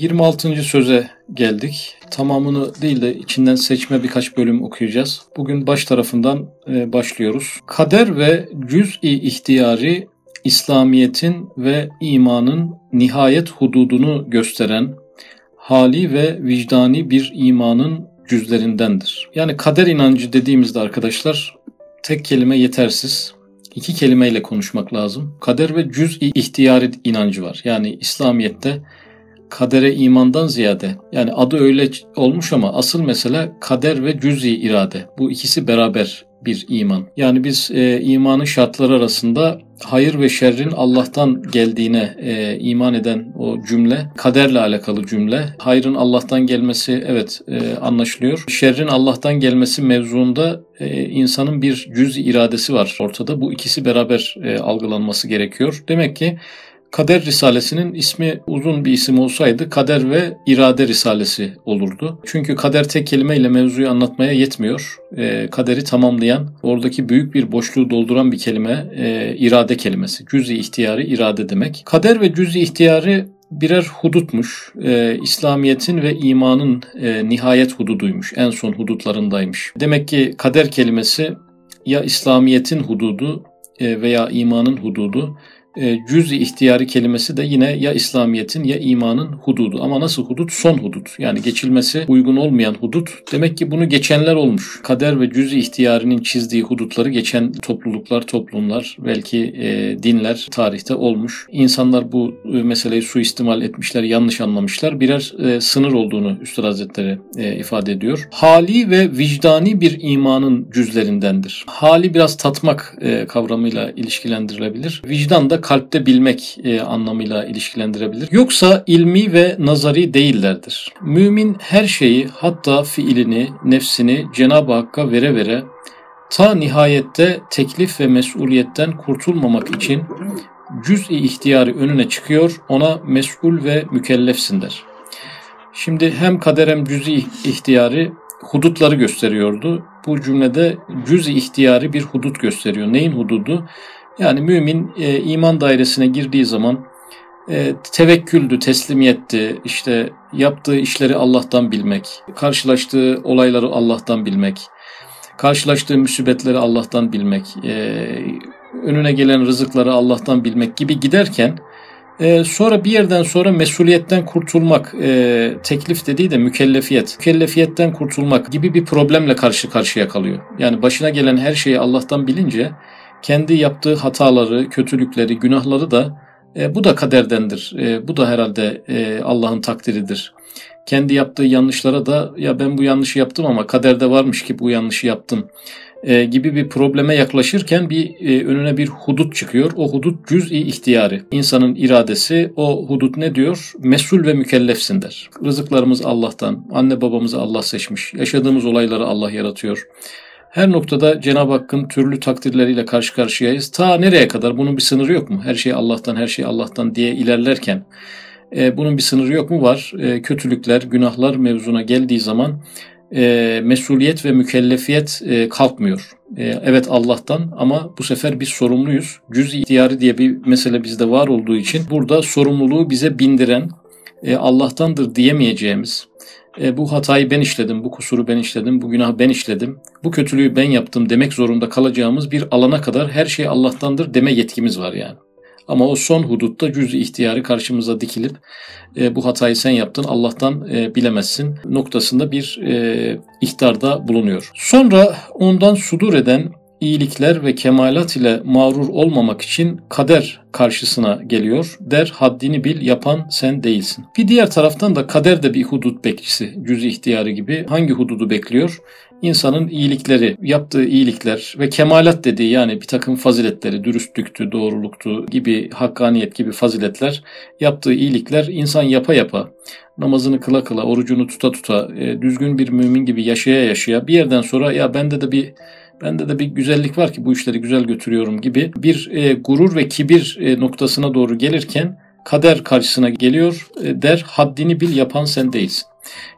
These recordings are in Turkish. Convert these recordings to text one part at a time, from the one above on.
26. söze geldik. Tamamını değil de içinden seçme birkaç bölüm okuyacağız. Bugün baş tarafından e, başlıyoruz. Kader ve cüz-i ihtiyari İslamiyet'in ve imanın nihayet hududunu gösteren hali ve vicdani bir imanın cüzlerindendir. Yani kader inancı dediğimizde arkadaşlar tek kelime yetersiz. İki kelimeyle konuşmak lazım. Kader ve cüz-i ihtiyari inancı var. Yani İslamiyet'te kadere imandan ziyade yani adı öyle olmuş ama asıl mesele kader ve cüz-i irade. Bu ikisi beraber bir iman. Yani biz e, imanın şartları arasında hayır ve şerrin Allah'tan geldiğine e, iman eden o cümle kaderle alakalı cümle. Hayrın Allah'tan gelmesi evet e, anlaşılıyor. Şerrin Allah'tan gelmesi mevzuunda e, insanın bir cüz iradesi var ortada. Bu ikisi beraber e, algılanması gerekiyor. Demek ki Kader Risalesi'nin ismi uzun bir isim olsaydı Kader ve İrade Risalesi olurdu. Çünkü kader tek kelimeyle mevzuyu anlatmaya yetmiyor. E, kaderi tamamlayan, oradaki büyük bir boşluğu dolduran bir kelime e, irade kelimesi. Cüz-i ihtiyarı irade demek. Kader ve cüz-i ihtiyarı birer hudutmuş. E, İslamiyet'in ve imanın e, nihayet hududuymuş. En son hudutlarındaymış. Demek ki kader kelimesi ya İslamiyet'in hududu e, veya imanın hududu e, cüz-i ihtiyari kelimesi de yine ya İslamiyet'in ya imanın hududu. Ama nasıl hudut? Son hudut. Yani geçilmesi uygun olmayan hudut. Demek ki bunu geçenler olmuş. Kader ve cüz-i ihtiyarinin çizdiği hudutları geçen topluluklar, toplumlar, belki e, dinler tarihte olmuş. İnsanlar bu e, meseleyi suistimal etmişler, yanlış anlamışlar. Birer e, sınır olduğunu Üstad Hazretleri e, ifade ediyor. Hali ve vicdani bir imanın cüzlerindendir. Hali biraz tatmak e, kavramıyla ilişkilendirilebilir. Vicdan da kalpte bilmek e, anlamıyla ilişkilendirebilir. Yoksa ilmi ve nazari değillerdir. Mümin her şeyi hatta fiilini, nefsini Cenab-ı Hakk'a vere vere ta nihayette teklif ve mesuliyetten kurtulmamak için cüz-i ihtiyarı önüne çıkıyor, ona mesul ve mükellefsin der. Şimdi hem kaderem cüz-i ihtiyarı hudutları gösteriyordu. Bu cümlede cüz-i ihtiyarı bir hudut gösteriyor. Neyin hududu? Yani mümin e, iman dairesine girdiği zaman e, tevekküldü, teslimiyetti, işte yaptığı işleri Allah'tan bilmek, karşılaştığı olayları Allah'tan bilmek, karşılaştığı müsibetleri Allah'tan bilmek, e, önüne gelen rızıkları Allah'tan bilmek gibi giderken e, sonra bir yerden sonra mesuliyetten kurtulmak, e, teklif dediği de mükellefiyet, mükellefiyetten kurtulmak gibi bir problemle karşı karşıya kalıyor. Yani başına gelen her şeyi Allah'tan bilince kendi yaptığı hataları, kötülükleri, günahları da e, bu da kaderdendir. E, bu da herhalde e, Allah'ın takdiridir. Kendi yaptığı yanlışlara da ya ben bu yanlışı yaptım ama kaderde varmış ki bu yanlışı yaptım e, gibi bir probleme yaklaşırken bir e, önüne bir hudut çıkıyor. O hudut cüz-i ihtiyarı. İnsanın iradesi o hudut ne diyor? Mesul ve mükellefsin der. Rızıklarımız Allah'tan, anne babamızı Allah seçmiş, yaşadığımız olayları Allah yaratıyor. Her noktada Cenab-ı Hakk'ın türlü takdirleriyle karşı karşıyayız. Ta nereye kadar bunun bir sınırı yok mu? Her şey Allah'tan, her şey Allah'tan diye ilerlerken e, bunun bir sınırı yok mu? Var. E, kötülükler, günahlar mevzuna geldiği zaman e, mesuliyet ve mükellefiyet e, kalkmıyor. E, evet Allah'tan ama bu sefer biz sorumluyuz. Cüz ihtiyarı diye bir mesele bizde var olduğu için burada sorumluluğu bize bindiren e, Allah'tandır diyemeyeceğimiz e, bu hatayı ben işledim, bu kusuru ben işledim, bu günahı ben işledim, bu kötülüğü ben yaptım demek zorunda kalacağımız bir alana kadar her şey Allah'tandır deme yetkimiz var yani. Ama o son hudutta cüz ihtiyarı karşımıza dikilip e, bu hatayı sen yaptın Allah'tan e, bilemezsin noktasında bir e, ihtarda bulunuyor. Sonra ondan sudur eden iyilikler ve kemalat ile mağrur olmamak için kader karşısına geliyor. Der haddini bil yapan sen değilsin. Bir diğer taraftan da kader de bir hudut bekçisi. Cüz ihtiyarı gibi. Hangi hududu bekliyor? İnsanın iyilikleri, yaptığı iyilikler ve kemalat dediği yani bir takım faziletleri, dürüstlüktü, doğruluktu gibi, hakkaniyet gibi faziletler, yaptığı iyilikler insan yapa yapa, namazını kıla kıla, orucunu tuta tuta, e, düzgün bir mümin gibi yaşaya yaşaya bir yerden sonra ya bende de bir bende de bir güzellik var ki bu işleri güzel götürüyorum gibi bir e, gurur ve kibir e, noktasına doğru gelirken kader karşısına geliyor e, der haddini bil yapan sen değilsin.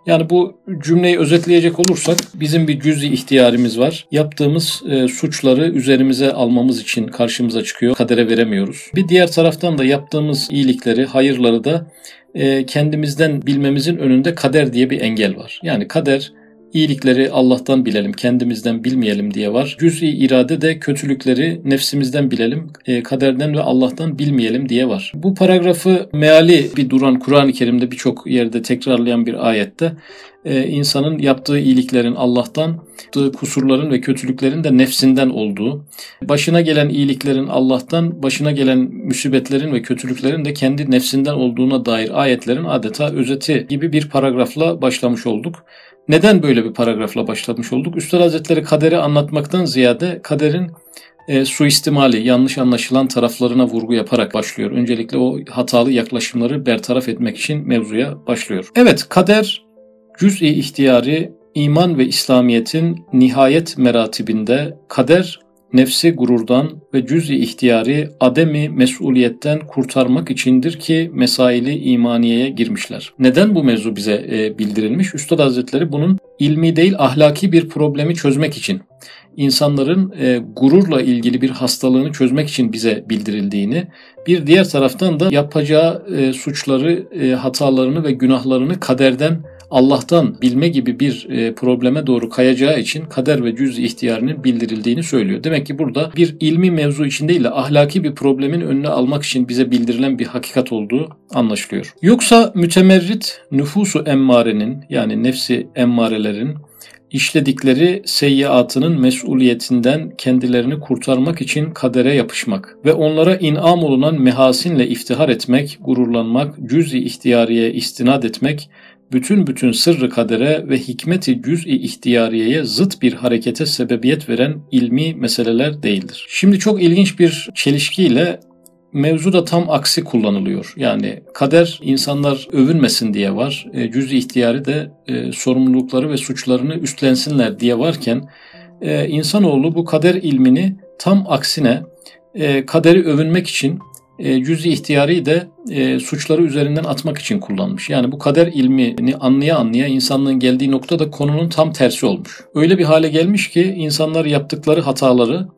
Yani bu cümleyi özetleyecek olursak bizim bir cüzi ihtiyarımız var. Yaptığımız e, suçları üzerimize almamız için karşımıza çıkıyor. Kadere veremiyoruz. Bir diğer taraftan da yaptığımız iyilikleri, hayırları da e, kendimizden bilmemizin önünde kader diye bir engel var. Yani kader iyilikleri Allah'tan bilelim, kendimizden bilmeyelim diye var. Cüz'i irade de kötülükleri nefsimizden bilelim, e, kaderden ve Allah'tan bilmeyelim diye var. Bu paragrafı meali bir duran Kur'an-ı Kerim'de birçok yerde tekrarlayan bir ayette e, insanın yaptığı iyiliklerin Allah'tan, yaptığı kusurların ve kötülüklerin de nefsinden olduğu, başına gelen iyiliklerin Allah'tan, başına gelen müsibetlerin ve kötülüklerin de kendi nefsinden olduğuna dair ayetlerin adeta özeti gibi bir paragrafla başlamış olduk. Neden böyle bir paragrafla başlamış olduk? Üstad Hazretleri kaderi anlatmaktan ziyade kaderin e, suistimali, yanlış anlaşılan taraflarına vurgu yaparak başlıyor. Öncelikle o hatalı yaklaşımları bertaraf etmek için mevzuya başlıyor. Evet, kader cüz-i ihtiyari iman ve İslamiyet'in nihayet meratibinde kader nefsi gururdan ve cüz-i ihtiyari ademi mesuliyetten kurtarmak içindir ki mesaili imaniyeye girmişler. Neden bu mevzu bize e, bildirilmiş? Üstad Hazretleri bunun ilmi değil ahlaki bir problemi çözmek için insanların e, gururla ilgili bir hastalığını çözmek için bize bildirildiğini, bir diğer taraftan da yapacağı e, suçları, e, hatalarını ve günahlarını kaderden Allah'tan bilme gibi bir e, probleme doğru kayacağı için kader ve cüz ihtiyarının bildirildiğini söylüyor. Demek ki burada bir ilmi mevzu için değil de ahlaki bir problemin önüne almak için bize bildirilen bir hakikat olduğu anlaşılıyor. Yoksa mütemerrit nüfusu emmarenin yani nefsi emmarelerin işledikleri seyyiatının mesuliyetinden kendilerini kurtarmak için kadere yapışmak ve onlara inam olunan mehasinle iftihar etmek, gururlanmak, cüz-i ihtiyariye istinad etmek bütün bütün sırrı kadere ve hikmeti cüz-i ihtiyariyeye zıt bir harekete sebebiyet veren ilmi meseleler değildir. Şimdi çok ilginç bir çelişkiyle mevzu da tam aksi kullanılıyor. Yani kader insanlar övünmesin diye var. E, cüz ihtiyarı da e, sorumlulukları ve suçlarını üstlensinler diye varken e, insanoğlu bu kader ilmini tam aksine e, kaderi övünmek için e, cüz-i ihtiyarı da e, suçları üzerinden atmak için kullanmış. Yani bu kader ilmini anlaya anlaya insanlığın geldiği nokta da konunun tam tersi olmuş. Öyle bir hale gelmiş ki insanlar yaptıkları hataları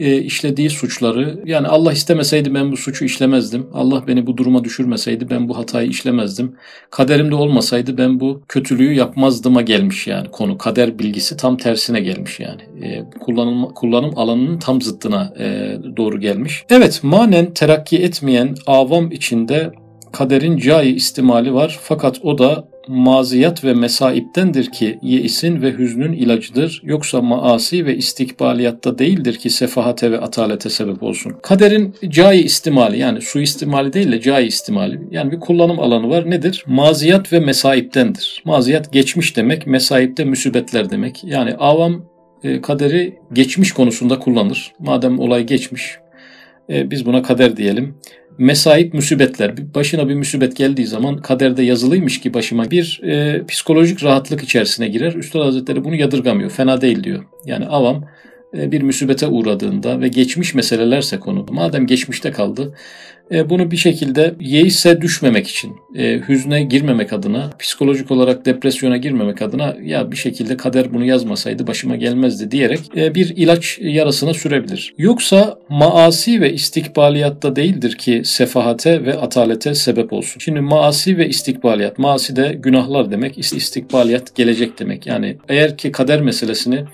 e, işlediği suçları yani Allah istemeseydi ben bu suçu işlemezdim. Allah beni bu duruma düşürmeseydi ben bu hatayı işlemezdim. Kaderimde olmasaydı ben bu kötülüğü yapmazdıma gelmiş yani konu. Kader bilgisi tam tersine gelmiş yani. E, kullanım, kullanım alanının tam zıttına e, doğru gelmiş. Evet manen terakki etmeyen avam içinde kaderin cai istimali var fakat o da maziyat ve mesaiptendir ki yeisin ve hüznün ilacıdır. Yoksa maasi ve istikbaliyatta değildir ki sefahate ve atalete sebep olsun. Kaderin cai istimali yani su istimali değil de cai istimali. Yani bir kullanım alanı var. Nedir? Maziyat ve mesaiptendir. Maziyat geçmiş demek, mesaipte müsibetler demek. Yani avam e, kaderi geçmiş konusunda kullanır. Madem olay geçmiş, e, biz buna kader diyelim mesaip musibetler. Başına bir musibet geldiği zaman kaderde yazılıymış ki başıma bir e, psikolojik rahatlık içerisine girer. Üstad Hazretleri bunu yadırgamıyor. Fena değil diyor. Yani avam bir musibete uğradığında ve geçmiş meselelerse konu. Madem geçmişte kaldı e, bunu bir şekilde yeise düşmemek için, e, hüzne girmemek adına, psikolojik olarak depresyona girmemek adına ya bir şekilde kader bunu yazmasaydı başıma gelmezdi diyerek e, bir ilaç yarasına sürebilir. Yoksa maasi ve istikbaliyatta değildir ki sefahate ve atalete sebep olsun. Şimdi maasi ve istikbaliyat, maasi de günahlar demek, istikbaliyat gelecek demek. Yani eğer ki kader meselesini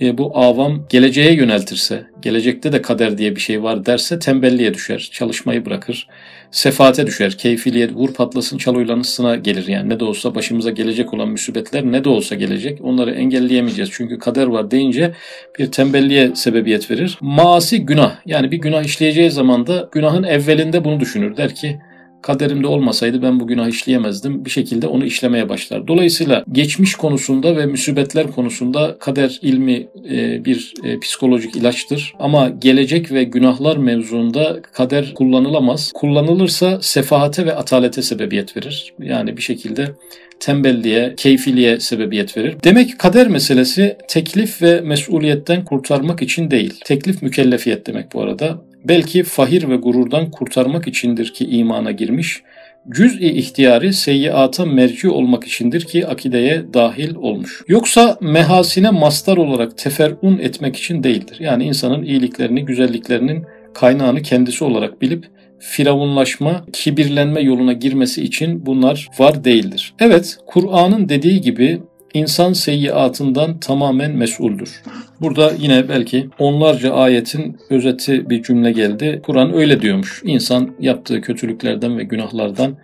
e, bu avam geleceğe yöneltirse, gelecekte de kader diye bir şey var derse tembelliğe düşer, çalışmayı bırakır, sefaate düşer, keyfiliğe, vur patlasın çal oylanısına gelir yani. Ne de olsa başımıza gelecek olan müsibetler ne de olsa gelecek. Onları engelleyemeyeceğiz. Çünkü kader var deyince bir tembelliğe sebebiyet verir. Maasi günah. Yani bir günah işleyeceği zaman da günahın evvelinde bunu düşünür. Der ki kaderimde olmasaydı ben bu günah işleyemezdim. Bir şekilde onu işlemeye başlar. Dolayısıyla geçmiş konusunda ve müsibetler konusunda kader ilmi e, bir e, psikolojik ilaçtır. Ama gelecek ve günahlar mevzuunda kader kullanılamaz. Kullanılırsa sefahate ve atalete sebebiyet verir. Yani bir şekilde tembelliğe, keyfiliğe sebebiyet verir. Demek kader meselesi teklif ve mesuliyetten kurtarmak için değil. Teklif mükellefiyet demek bu arada belki fahir ve gururdan kurtarmak içindir ki imana girmiş, cüz-i ihtiyari seyyiata merci olmak içindir ki akideye dahil olmuş. Yoksa mehasine mastar olarak teferun etmek için değildir. Yani insanın iyiliklerini, güzelliklerinin kaynağını kendisi olarak bilip firavunlaşma, kibirlenme yoluna girmesi için bunlar var değildir. Evet, Kur'an'ın dediği gibi insan seyyiatından tamamen mesuldür. Burada yine belki onlarca ayetin özeti bir cümle geldi. Kur'an öyle diyormuş. İnsan yaptığı kötülüklerden ve günahlardan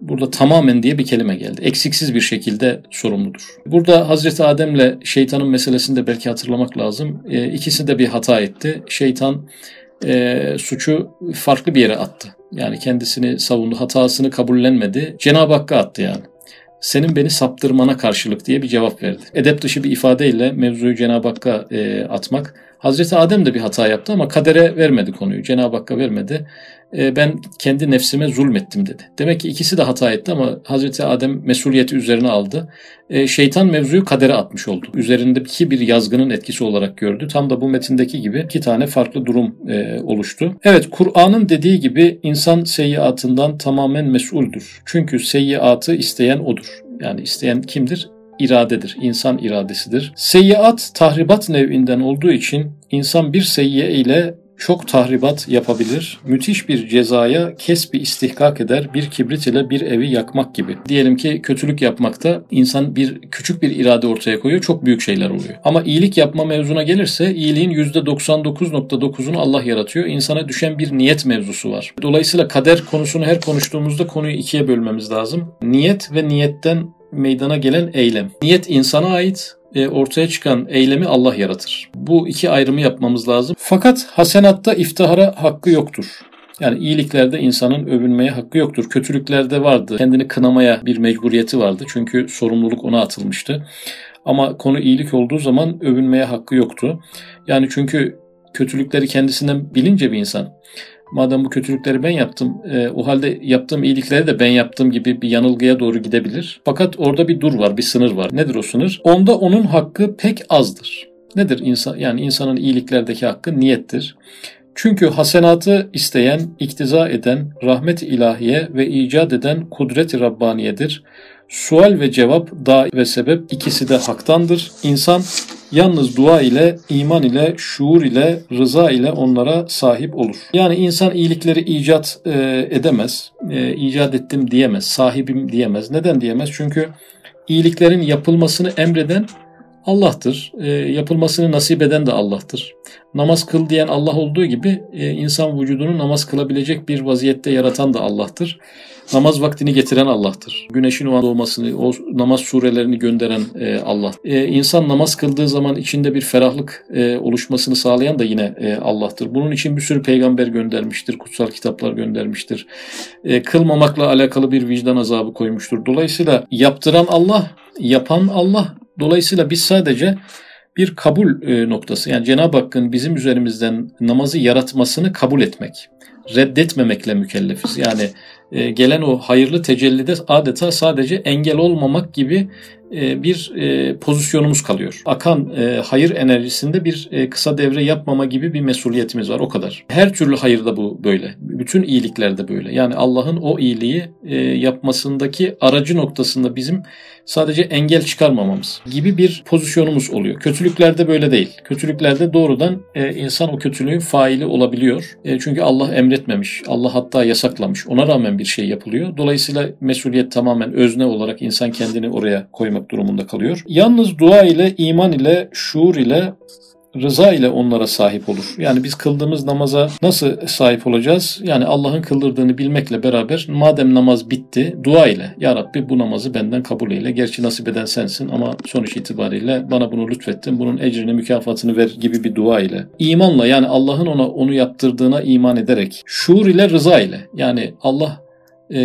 burada tamamen diye bir kelime geldi. Eksiksiz bir şekilde sorumludur. Burada Hazreti Adem'le şeytanın meselesini de belki hatırlamak lazım. E, ikisi de bir hata etti. Şeytan e, suçu farklı bir yere attı. Yani kendisini savundu, hatasını kabullenmedi. Cenab-ı Hakk'a attı yani senin beni saptırmana karşılık diye bir cevap verdi. Edep dışı bir ifadeyle mevzuyu Cenab-ı Hakk'a e, atmak. Hazreti Adem de bir hata yaptı ama kadere vermedi konuyu. Cenab-ı Hakk'a vermedi. E, ben kendi nefsime zulmettim dedi. Demek ki ikisi de hata etti ama Hazreti Adem mesuliyeti üzerine aldı. E, şeytan mevzuyu kadere atmış oldu. Üzerindeki bir yazgının etkisi olarak gördü. Tam da bu metindeki gibi iki tane farklı durum e, oluştu. Evet Kur'an'ın dediği gibi insan seyyiatından tamamen mesuldür. Çünkü seyyiatı isteyen odur. Yani isteyen kimdir? iradedir, insan iradesidir. Seyyiat tahribat nevinden olduğu için insan bir seyyiye ile çok tahribat yapabilir. Müthiş bir cezaya kesbi istihkak eder. Bir kibrit ile bir evi yakmak gibi. Diyelim ki kötülük yapmakta insan bir küçük bir irade ortaya koyuyor. Çok büyük şeyler oluyor. Ama iyilik yapma mevzuna gelirse iyiliğin %99.9'unu Allah yaratıyor. İnsana düşen bir niyet mevzusu var. Dolayısıyla kader konusunu her konuştuğumuzda konuyu ikiye bölmemiz lazım. Niyet ve niyetten meydana gelen eylem. Niyet insana ait, e, ortaya çıkan eylemi Allah yaratır. Bu iki ayrımı yapmamız lazım. Fakat hasenatta iftihara hakkı yoktur. Yani iyiliklerde insanın övünmeye hakkı yoktur. Kötülüklerde vardı. Kendini kınamaya bir mecburiyeti vardı. Çünkü sorumluluk ona atılmıştı. Ama konu iyilik olduğu zaman övünmeye hakkı yoktu. Yani çünkü kötülükleri kendisinden bilince bir insan madem bu kötülükleri ben yaptım, e, o halde yaptığım iyilikleri de ben yaptığım gibi bir yanılgıya doğru gidebilir. Fakat orada bir dur var, bir sınır var. Nedir o sınır? Onda onun hakkı pek azdır. Nedir insan yani insanın iyiliklerdeki hakkı niyettir. Çünkü hasenatı isteyen, iktiza eden, rahmet ilahiye ve icat eden kudret-i Rabbaniyedir. Sual ve cevap, da ve sebep ikisi de haktandır. İnsan yalnız dua ile, iman ile, şuur ile, rıza ile onlara sahip olur. Yani insan iyilikleri icat e, edemez, e, icat ettim diyemez, sahibim diyemez. Neden diyemez? Çünkü iyiliklerin yapılmasını emreden Allah'tır. E, yapılmasını nasip eden de Allah'tır. Namaz kıl diyen Allah olduğu gibi e, insan vücudunu namaz kılabilecek bir vaziyette yaratan da Allah'tır. Namaz vaktini getiren Allah'tır. Güneşin o an doğmasını, o namaz surelerini gönderen e, Allah. E, insan namaz kıldığı zaman içinde bir ferahlık e, oluşmasını sağlayan da yine e, Allah'tır. Bunun için bir sürü peygamber göndermiştir, kutsal kitaplar göndermiştir. E, kılmamakla alakalı bir vicdan azabı koymuştur. Dolayısıyla yaptıran Allah, yapan Allah. Dolayısıyla biz sadece bir kabul e, noktası. Yani Cenab-ı Hakk'ın bizim üzerimizden namazı yaratmasını kabul etmek, reddetmemekle mükellefiz. Yani e, gelen o hayırlı tecellide adeta sadece engel olmamak gibi e, bir pozisyonumuz kalıyor. Akan hayır enerjisinde bir kısa devre yapmama gibi bir mesuliyetimiz var o kadar. Her türlü hayırda bu böyle. Bütün iyiliklerde böyle. Yani Allah'ın o iyiliği yapmasındaki aracı noktasında bizim sadece engel çıkarmamamız gibi bir pozisyonumuz oluyor. Kötülüklerde böyle değil. Kötülüklerde doğrudan insan o kötülüğün faili olabiliyor. Çünkü Allah emretmemiş. Allah hatta yasaklamış. Ona rağmen bir şey yapılıyor. Dolayısıyla mesuliyet tamamen özne olarak insan kendini oraya koymak durumunda kalıyor. Yalnız dua ile, iman ile, şuur ile rıza ile onlara sahip olur. Yani biz kıldığımız namaza nasıl sahip olacağız? Yani Allah'ın kıldırdığını bilmekle beraber madem namaz bitti dua ile Ya Rabbi bu namazı benden kabul eyle. Gerçi nasip eden sensin ama sonuç itibariyle bana bunu lütfettin. Bunun ecrini mükafatını ver gibi bir dua ile. İmanla yani Allah'ın ona onu yaptırdığına iman ederek. Şuur ile rıza ile. Yani Allah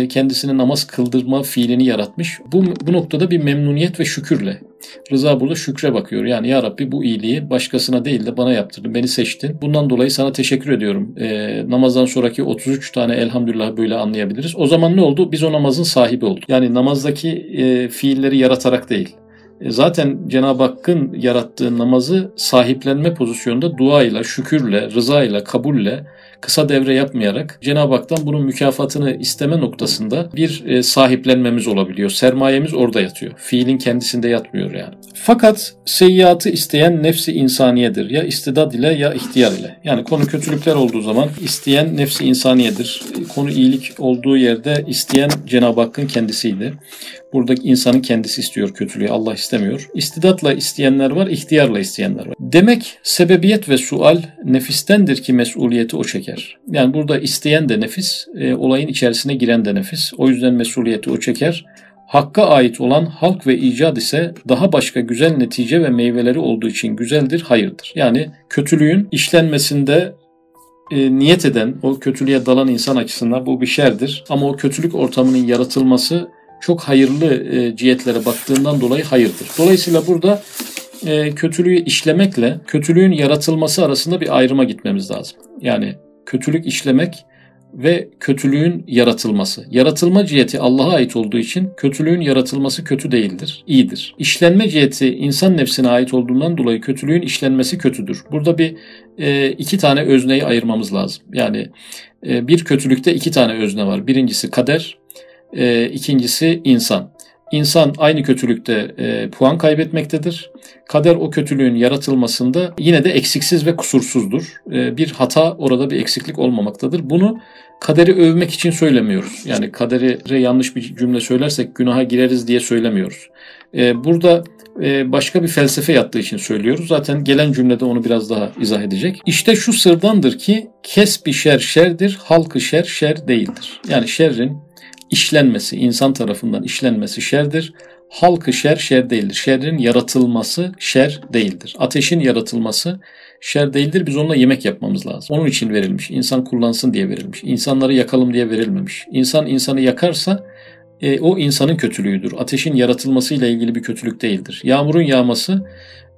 kendisine namaz kıldırma fiilini yaratmış. Bu, bu noktada bir memnuniyet ve şükürle. Rıza burada şükre bakıyor. Yani ya Rabbi bu iyiliği başkasına değil de bana yaptırdın, beni seçtin. Bundan dolayı sana teşekkür ediyorum. E, namazdan sonraki 33 tane elhamdülillah böyle anlayabiliriz. O zaman ne oldu? Biz o namazın sahibi olduk. Yani namazdaki e, fiilleri yaratarak değil E, zaten Cenab-ı Hakk'ın yarattığı namazı sahiplenme pozisyonunda duayla, şükürle, rızayla, kabulle, kısa devre yapmayarak Cenab-ı Hak'tan bunun mükafatını isteme noktasında bir e, sahiplenmemiz olabiliyor. Sermayemiz orada yatıyor. Fiilin kendisinde yatmıyor yani. Fakat seyyiatı isteyen nefsi insaniyedir. Ya istidad ile ya ihtiyar ile. Yani konu kötülükler olduğu zaman isteyen nefsi insaniyedir. Konu iyilik olduğu yerde isteyen Cenab-ı Hakk'ın kendisiydi. Buradaki insanın kendisi istiyor kötülüğü. Allah istemiyor. İstidatla isteyenler var, ihtiyarla isteyenler var. Demek sebebiyet ve sual nefistendir ki mesuliyeti o çeker. Yani burada isteyen de nefis, e, olayın içerisine giren de nefis. O yüzden mesuliyeti o çeker. Hakka ait olan halk ve icat ise daha başka güzel netice ve meyveleri olduğu için güzeldir, hayırdır. Yani kötülüğün işlenmesinde e, niyet eden, o kötülüğe dalan insan açısından bu bir şerdir. Ama o kötülük ortamının yaratılması çok hayırlı e, cihetlere baktığından dolayı hayırdır. Dolayısıyla burada e, kötülüğü işlemekle kötülüğün yaratılması arasında bir ayrıma gitmemiz lazım. Yani kötülük işlemek ve kötülüğün yaratılması. Yaratılma ciheti Allah'a ait olduğu için kötülüğün yaratılması kötü değildir, iyidir. İşlenme ciheti insan nefsine ait olduğundan dolayı kötülüğün işlenmesi kötüdür. Burada bir e, iki tane özneyi ayırmamız lazım. Yani e, bir kötülükte iki tane özne var. Birincisi kader, e, ikincisi insan. İnsan aynı kötülükte e, puan kaybetmektedir. Kader o kötülüğün yaratılmasında yine de eksiksiz ve kusursuzdur. E, bir hata orada bir eksiklik olmamaktadır. Bunu kaderi övmek için söylemiyoruz. Yani kaderi yanlış bir cümle söylersek günaha gireriz diye söylemiyoruz. E, burada e, başka bir felsefe yattığı için söylüyoruz. Zaten gelen cümlede onu biraz daha izah edecek. İşte şu sırdandır ki kes bir şer şerdir, halkı şer şer değildir. Yani şerrin işlenmesi, insan tarafından işlenmesi şerdir. Halkı şer, şer değildir. Şerrin yaratılması şer değildir. Ateşin yaratılması şer değildir. Biz onunla yemek yapmamız lazım. Onun için verilmiş. İnsan kullansın diye verilmiş. İnsanları yakalım diye verilmemiş. İnsan insanı yakarsa e, o insanın kötülüğüdür. Ateşin yaratılmasıyla ilgili bir kötülük değildir. Yağmurun yağması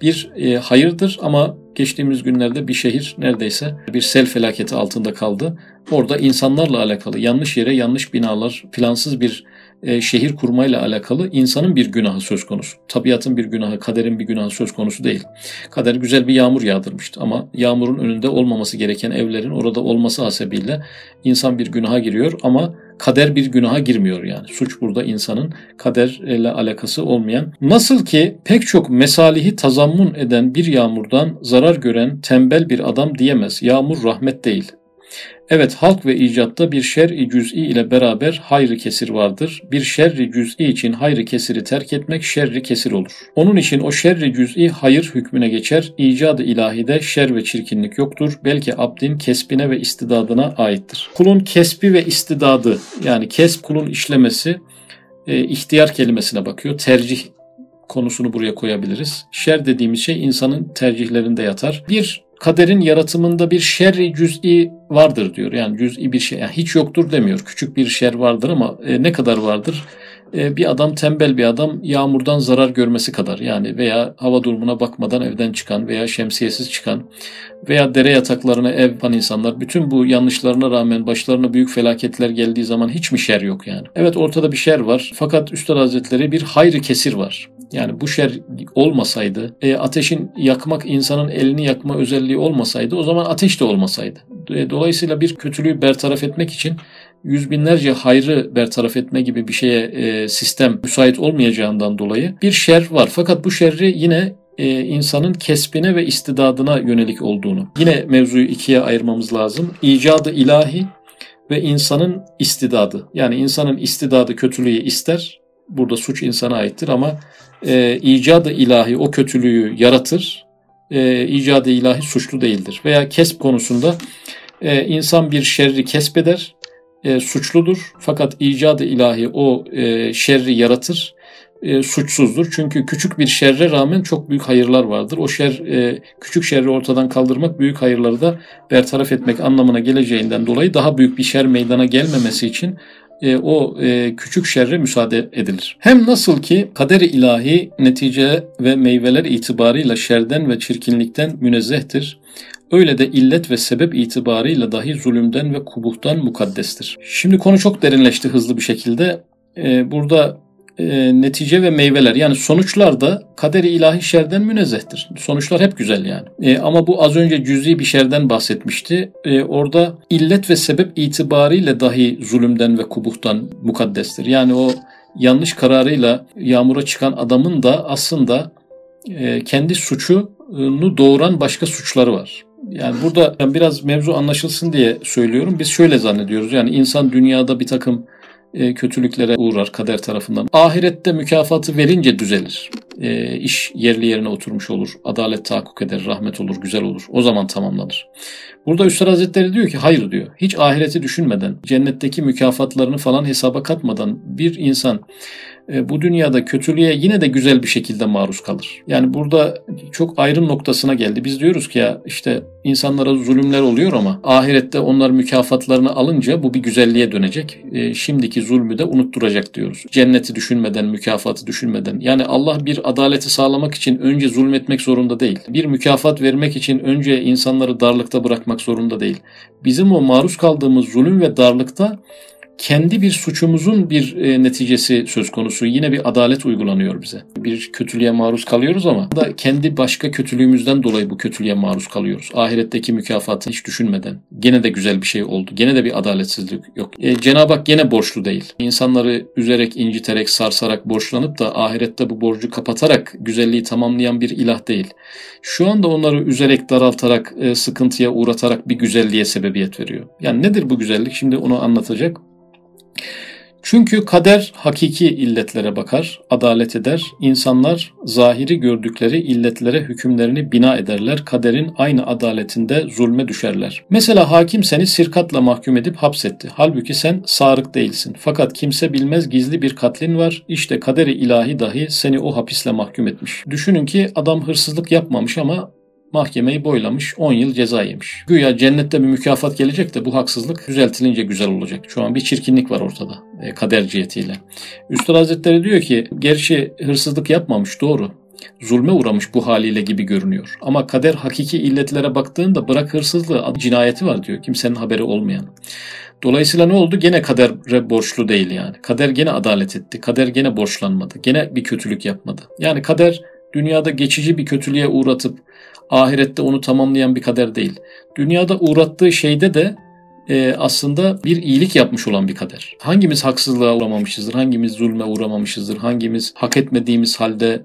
bir e, hayırdır ama geçtiğimiz günlerde bir şehir neredeyse bir sel felaketi altında kaldı. Orada insanlarla alakalı yanlış yere yanlış binalar, plansız bir e, şehir kurmayla alakalı insanın bir günahı söz konusu. Tabiatın bir günahı, kaderin bir günahı söz konusu değil. Kader güzel bir yağmur yağdırmıştı ama yağmurun önünde olmaması gereken evlerin orada olması hasebiyle insan bir günaha giriyor ama kader bir günaha girmiyor yani. Suç burada insanın kaderle alakası olmayan. Nasıl ki pek çok mesalihi tazammun eden bir yağmurdan zarar gören tembel bir adam diyemez. Yağmur rahmet değil. Evet halk ve icatta bir şer-i cüz'i ile beraber hayrı kesir vardır. Bir şerri cüz'i için hayrı kesiri terk etmek şerri kesir olur. Onun için o şerri cüz'i hayır hükmüne geçer. İcadı ilahide şer ve çirkinlik yoktur. Belki abdin kesbine ve istidadına aittir. Kulun kesbi ve istidadı yani kesb kulun işlemesi e, ihtiyar kelimesine bakıyor. Tercih konusunu buraya koyabiliriz. Şer dediğimiz şey insanın tercihlerinde yatar. Bir kaderin yaratımında bir şerri cüz'i vardır diyor. Yani cüz'i bir şey yani hiç yoktur demiyor. Küçük bir şer vardır ama e, ne kadar vardır? E, bir adam tembel bir adam yağmurdan zarar görmesi kadar yani veya hava durumuna bakmadan evden çıkan veya şemsiyesiz çıkan veya dere yataklarına ev yapan insanlar bütün bu yanlışlarına rağmen başlarına büyük felaketler geldiği zaman hiç mi şer yok yani? Evet ortada bir şer var fakat Üstad Hazretleri bir hayrı kesir var. Yani bu şer olmasaydı, e, ateşin yakmak insanın elini yakma özelliği olmasaydı o zaman ateş de olmasaydı. E, dolayısıyla bir kötülüğü bertaraf etmek için yüz binlerce hayrı bertaraf etme gibi bir şeye e, sistem müsait olmayacağından dolayı bir şer var. Fakat bu şerri yine e, insanın kesbine ve istidadına yönelik olduğunu. Yine mevzuyu ikiye ayırmamız lazım. İcadı ilahi ve insanın istidadı. Yani insanın istidadı kötülüğü ister. Burada suç insana aittir ama e, icadı ilahi o kötülüğü yaratır. E, icadı ilahi suçlu değildir. Veya kesp konusunda e, insan bir şerri kesbeder, e, suçludur. Fakat icadı ilahi o e, şerri yaratır e, suçsuzdur. Çünkü küçük bir şerre rağmen çok büyük hayırlar vardır. O şer e, küçük şerri ortadan kaldırmak büyük hayırları da bertaraf etmek anlamına geleceğinden dolayı daha büyük bir şer meydana gelmemesi için e, o e, küçük şerre müsaade edilir. Hem nasıl ki kader-i ilahi netice ve meyveler itibarıyla şerden ve çirkinlikten münezzehtir. Öyle de illet ve sebep itibarıyla dahi zulümden ve kubuhtan mukaddestir. Şimdi konu çok derinleşti hızlı bir şekilde. E, burada e, netice ve meyveler yani sonuçlar da kaderi ilahi şerden münezzehtir. Sonuçlar hep güzel yani. E, ama bu az önce cüzi bir şerden bahsetmişti. E, orada illet ve sebep itibariyle dahi zulümden ve kubuhtan mukaddestir. Yani o yanlış kararıyla yağmura çıkan adamın da aslında e, kendi suçunu doğuran başka suçları var. Yani burada biraz mevzu anlaşılsın diye söylüyorum. Biz şöyle zannediyoruz. Yani insan dünyada bir takım e, kötülüklere uğrar kader tarafından. Ahirette mükafatı verince düzelir. E, iş yerli yerine oturmuş olur. Adalet tahakkuk eder, rahmet olur, güzel olur. O zaman tamamlanır. Burada Üstad Hazretleri diyor ki hayır diyor. Hiç ahireti düşünmeden, cennetteki mükafatlarını falan hesaba katmadan bir insan bu dünyada kötülüğe yine de güzel bir şekilde maruz kalır. Yani burada çok ayrım noktasına geldi. Biz diyoruz ki ya işte insanlara zulümler oluyor ama ahirette onlar mükafatlarını alınca bu bir güzelliğe dönecek. E, şimdiki zulmü de unutturacak diyoruz. Cenneti düşünmeden, mükafatı düşünmeden. Yani Allah bir adaleti sağlamak için önce zulmetmek zorunda değil. Bir mükafat vermek için önce insanları darlıkta bırakmak zorunda değil. Bizim o maruz kaldığımız zulüm ve darlıkta kendi bir suçumuzun bir e, neticesi söz konusu. Yine bir adalet uygulanıyor bize. Bir kötülüğe maruz kalıyoruz ama da kendi başka kötülüğümüzden dolayı bu kötülüğe maruz kalıyoruz. Ahiretteki mükafatı hiç düşünmeden. Gene de güzel bir şey oldu. Gene de bir adaletsizlik yok. E, Cenab-ı Hak gene borçlu değil. İnsanları üzerek, inciterek, sarsarak borçlanıp da ahirette bu borcu kapatarak güzelliği tamamlayan bir ilah değil. Şu anda onları üzerek, daraltarak, e, sıkıntıya uğratarak bir güzelliğe sebebiyet veriyor. Yani nedir bu güzellik? Şimdi onu anlatacak. Çünkü kader hakiki illetlere bakar, adalet eder. İnsanlar zahiri gördükleri illetlere hükümlerini bina ederler. Kaderin aynı adaletinde zulme düşerler. Mesela hakim seni sirkatla mahkum edip hapsetti. Halbuki sen sarık değilsin. Fakat kimse bilmez gizli bir katlin var. İşte kaderi ilahi dahi seni o hapisle mahkum etmiş. Düşünün ki adam hırsızlık yapmamış ama mahkemeyi boylamış 10 yıl ceza yemiş. Güya cennette bir mükafat gelecek de bu haksızlık düzeltilince güzel olacak. Şu an bir çirkinlik var ortada e, kader cihetiyle. Üstad Hazretleri diyor ki gerçi hırsızlık yapmamış doğru. Zulme uğramış bu haliyle gibi görünüyor. Ama kader hakiki illetlere baktığında bırak hırsızlığı cinayeti var diyor. Kimsenin haberi olmayan. Dolayısıyla ne oldu? Gene kadere borçlu değil yani. Kader gene adalet etti. Kader gene borçlanmadı. Gene bir kötülük yapmadı. Yani kader dünyada geçici bir kötülüğe uğratıp ahirette onu tamamlayan bir kader değil. Dünyada uğrattığı şeyde de e, aslında bir iyilik yapmış olan bir kader. Hangimiz haksızlığa uğramamışızdır, hangimiz zulme uğramamışızdır, hangimiz hak etmediğimiz halde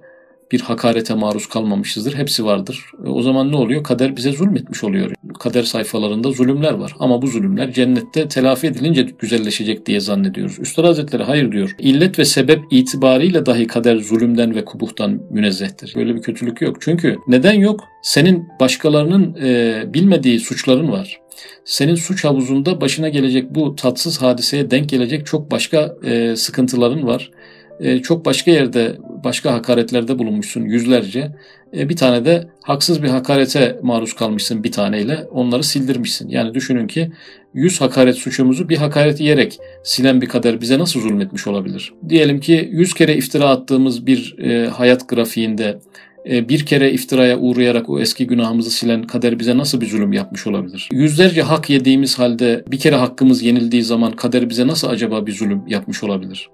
bir hakarete maruz kalmamışızdır. Hepsi vardır. E, o zaman ne oluyor? Kader bize zulmetmiş oluyor. Kader sayfalarında zulümler var. Ama bu zulümler cennette telafi edilince güzelleşecek diye zannediyoruz. Üstad Hazretleri hayır diyor. İllet ve sebep itibariyle dahi kader zulümden ve kubuhtan münezzehtir. Böyle bir kötülük yok. Çünkü neden yok? Senin başkalarının e, bilmediği suçların var. Senin suç havuzunda başına gelecek bu tatsız hadiseye denk gelecek çok başka e, sıkıntıların var. E, çok başka yerde başka hakaretlerde bulunmuşsun yüzlerce. E, bir tane de haksız bir hakarete maruz kalmışsın bir taneyle onları sildirmişsin. Yani düşünün ki yüz hakaret suçumuzu bir hakaret yiyerek silen bir kader bize nasıl zulmetmiş olabilir? Diyelim ki yüz kere iftira attığımız bir e, hayat grafiğinde bir kere iftiraya uğrayarak o eski günahımızı silen kader bize nasıl bir zulüm yapmış olabilir? Yüzlerce hak yediğimiz halde bir kere hakkımız yenildiği zaman kader bize nasıl acaba bir zulüm yapmış olabilir?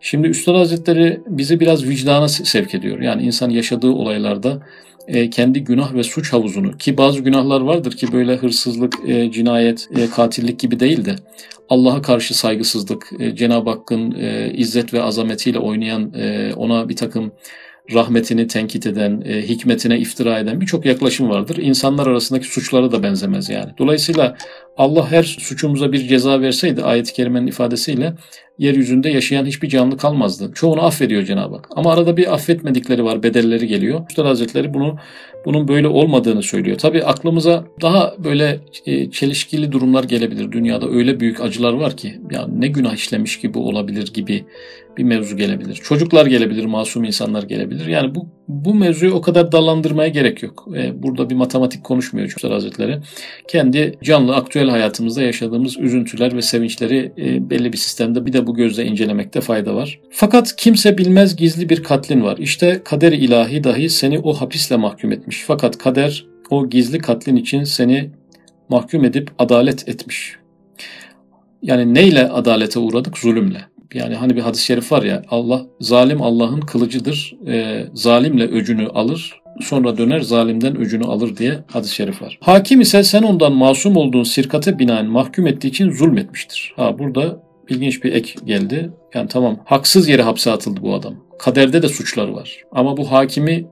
Şimdi Üstad Hazretleri bizi biraz vicdana sevk ediyor. Yani insan yaşadığı olaylarda e, kendi günah ve suç havuzunu ki bazı günahlar vardır ki böyle hırsızlık, e, cinayet, katillik gibi değil de Allah'a karşı saygısızlık, Cenab-ı Hakk'ın izzet ve azametiyle oynayan ona bir takım rahmetini tenkit eden, e, hikmetine iftira eden birçok yaklaşım vardır. İnsanlar arasındaki suçlara da benzemez yani. Dolayısıyla Allah her suçumuza bir ceza verseydi ayet-i kerimenin ifadesiyle yeryüzünde yaşayan hiçbir canlı kalmazdı. Çoğunu affediyor Cenab-ı Hak. Ama arada bir affetmedikleri var, bedelleri geliyor. Üstad Hazretleri bunu bunun böyle olmadığını söylüyor. Tabi aklımıza daha böyle e, çelişkili durumlar gelebilir. Dünyada öyle büyük acılar var ki ya ne günah işlemiş gibi olabilir gibi bir mevzu gelebilir. Çocuklar gelebilir, masum insanlar gelebilir. Yani bu bu mevzuyu o kadar dallandırmaya gerek yok. E, burada bir matematik konuşmuyor Üstad Hazretleri. Kendi canlı aktüel hayatımızda yaşadığımız üzüntüler ve sevinçleri e, belli bir sistemde bir de bu gözle incelemekte fayda var. Fakat kimse bilmez gizli bir katlin var. İşte kader ilahi dahi seni o hapisle mahkum etmiş. Fakat kader o gizli katlin için seni mahkum edip adalet etmiş. Yani neyle adalete uğradık? Zulümle Yani hani bir hadis-i şerif var ya Allah zalim Allah'ın kılıcıdır. E, zalimle öcünü alır sonra döner zalimden öcünü alır diye hadis-i şerif var. Hakim ise sen ondan masum olduğun sirkate binaen mahkum ettiği için zulmetmiştir. Ha burada ilginç bir ek geldi. Yani tamam haksız yere hapse atıldı bu adam. Kaderde de suçları var. Ama bu hakimi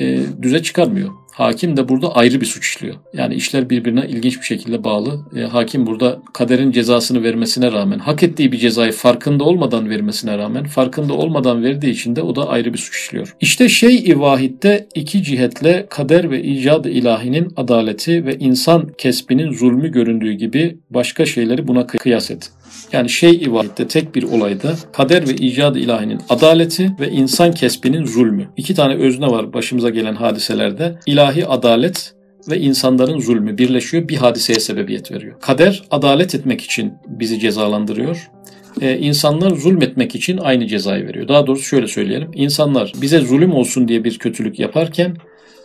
e, düze çıkarmıyor. Hakim de burada ayrı bir suç işliyor. Yani işler birbirine ilginç bir şekilde bağlı. E, hakim burada kaderin cezasını vermesine rağmen, hak ettiği bir cezayı farkında olmadan vermesine rağmen, farkında olmadan verdiği için de o da ayrı bir suç işliyor. İşte şey-i vahitte iki cihetle kader ve icad ilahinin adaleti ve insan kesbinin zulmü göründüğü gibi başka şeyleri buna kıyas et. Yani şey ivahette tek bir olayda kader ve icad ilahinin adaleti ve insan kesbinin zulmü. İki tane özne var başımıza gelen hadiselerde. İlahi adalet ve insanların zulmü birleşiyor bir hadiseye sebebiyet veriyor. Kader adalet etmek için bizi cezalandırıyor. Ee, insanlar zulmetmek için aynı cezayı veriyor. Daha doğrusu şöyle söyleyelim. İnsanlar bize zulüm olsun diye bir kötülük yaparken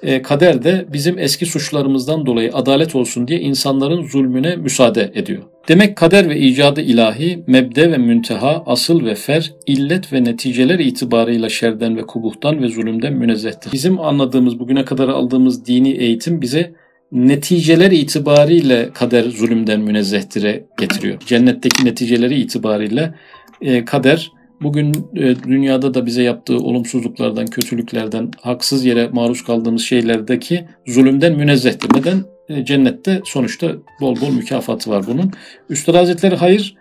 e, kader de bizim eski suçlarımızdan dolayı adalet olsun diye insanların zulmüne müsaade ediyor. Demek kader ve icadı ilahi, mebde ve münteha, asıl ve fer, illet ve neticeler itibarıyla şerden ve kubuhtan ve zulümden münezzehtir. Bizim anladığımız, bugüne kadar aldığımız dini eğitim bize neticeler itibariyle kader zulümden münezzehtir'e getiriyor. Cennetteki neticeleri itibariyle e, kader bugün e, dünyada da bize yaptığı olumsuzluklardan, kötülüklerden, haksız yere maruz kaldığımız şeylerdeki zulümden münezzehtir. Neden? E, cennette sonuçta bol bol mükafatı var bunun. Üstad Hazretleri hayır,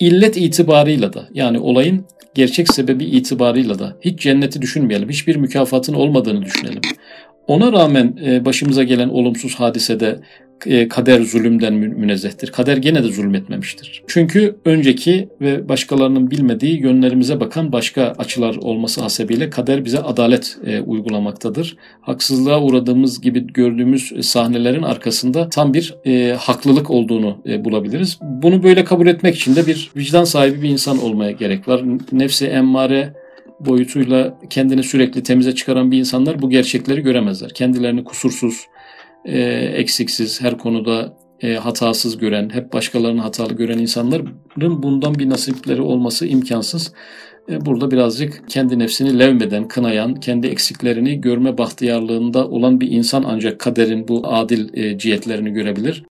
illet itibarıyla da yani olayın gerçek sebebi itibarıyla da hiç cenneti düşünmeyelim. Hiçbir mükafatın olmadığını düşünelim. Ona rağmen e, başımıza gelen olumsuz hadisede kader zulümden münezzehtir. Kader gene de zulmetmemiştir. Çünkü önceki ve başkalarının bilmediği yönlerimize bakan başka açılar olması hasebiyle kader bize adalet e, uygulamaktadır. Haksızlığa uğradığımız gibi gördüğümüz sahnelerin arkasında tam bir e, haklılık olduğunu e, bulabiliriz. Bunu böyle kabul etmek için de bir vicdan sahibi bir insan olmaya gerek var. Nefsi emmare boyutuyla kendini sürekli temize çıkaran bir insanlar bu gerçekleri göremezler. Kendilerini kusursuz, e, eksiksiz, her konuda e, hatasız gören, hep başkalarını hatalı gören insanların bundan bir nasipleri olması imkansız. E, burada birazcık kendi nefsini levmeden, kınayan, kendi eksiklerini görme bahtiyarlığında olan bir insan ancak kaderin bu adil e, cihetlerini görebilir.